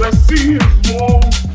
Let's see is wrong.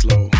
slow.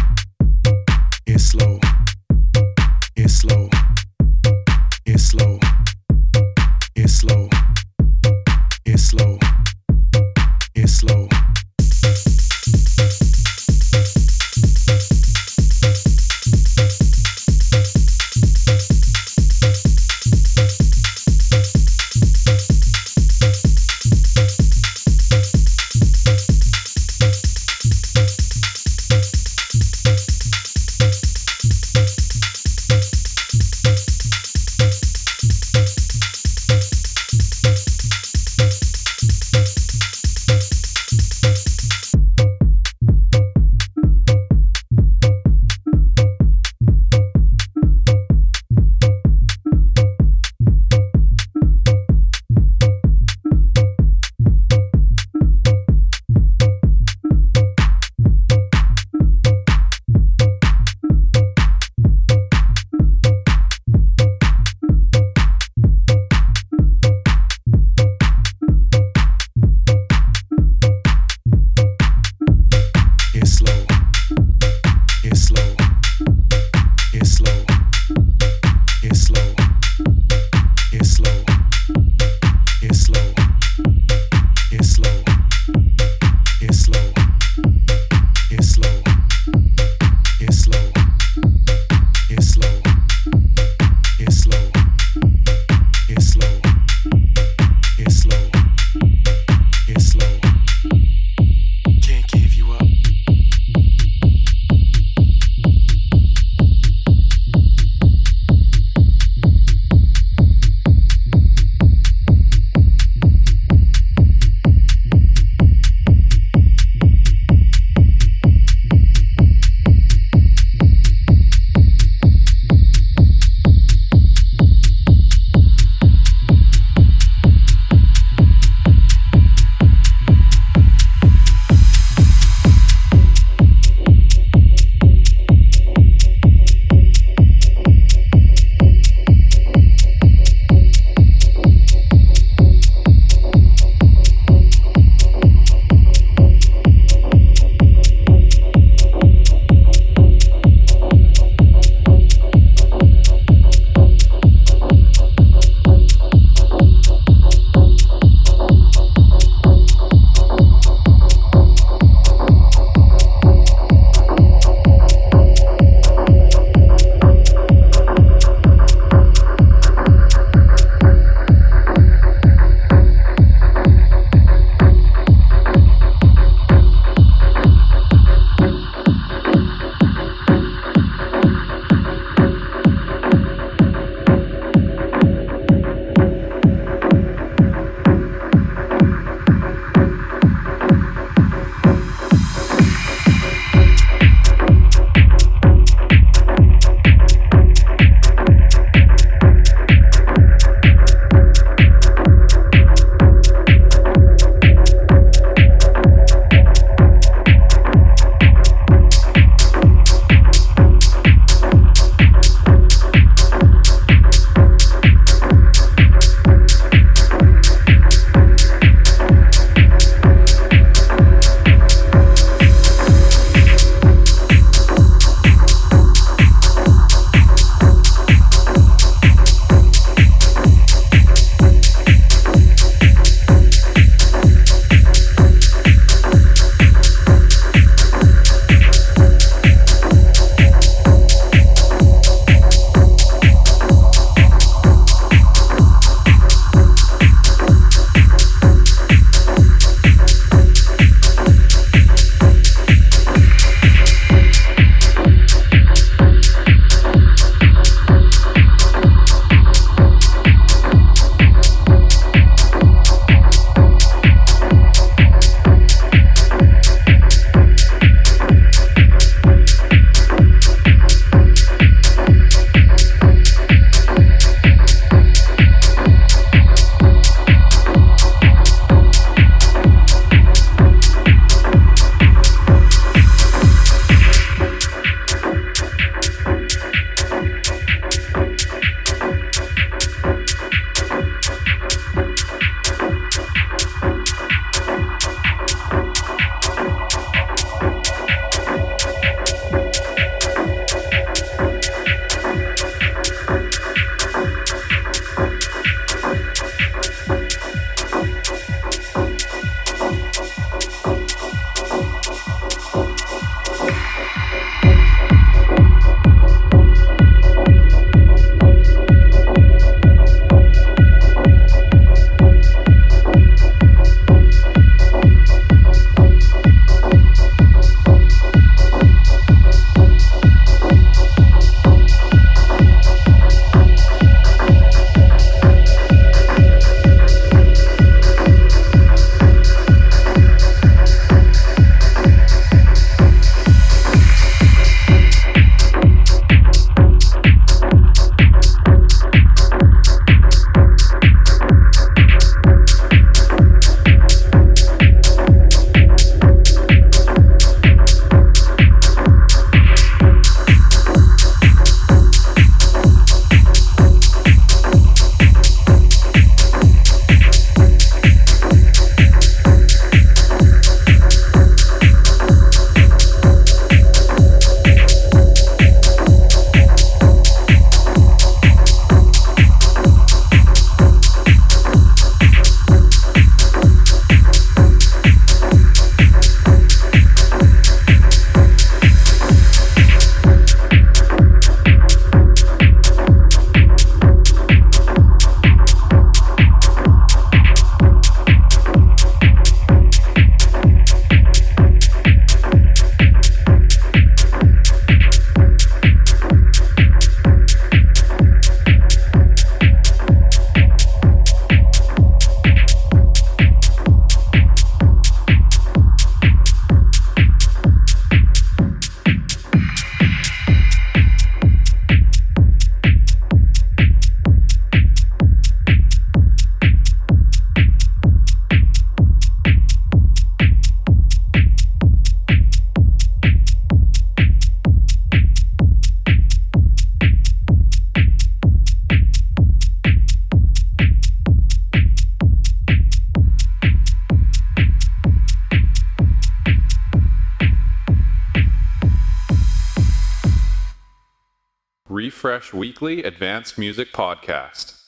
Music Podcast.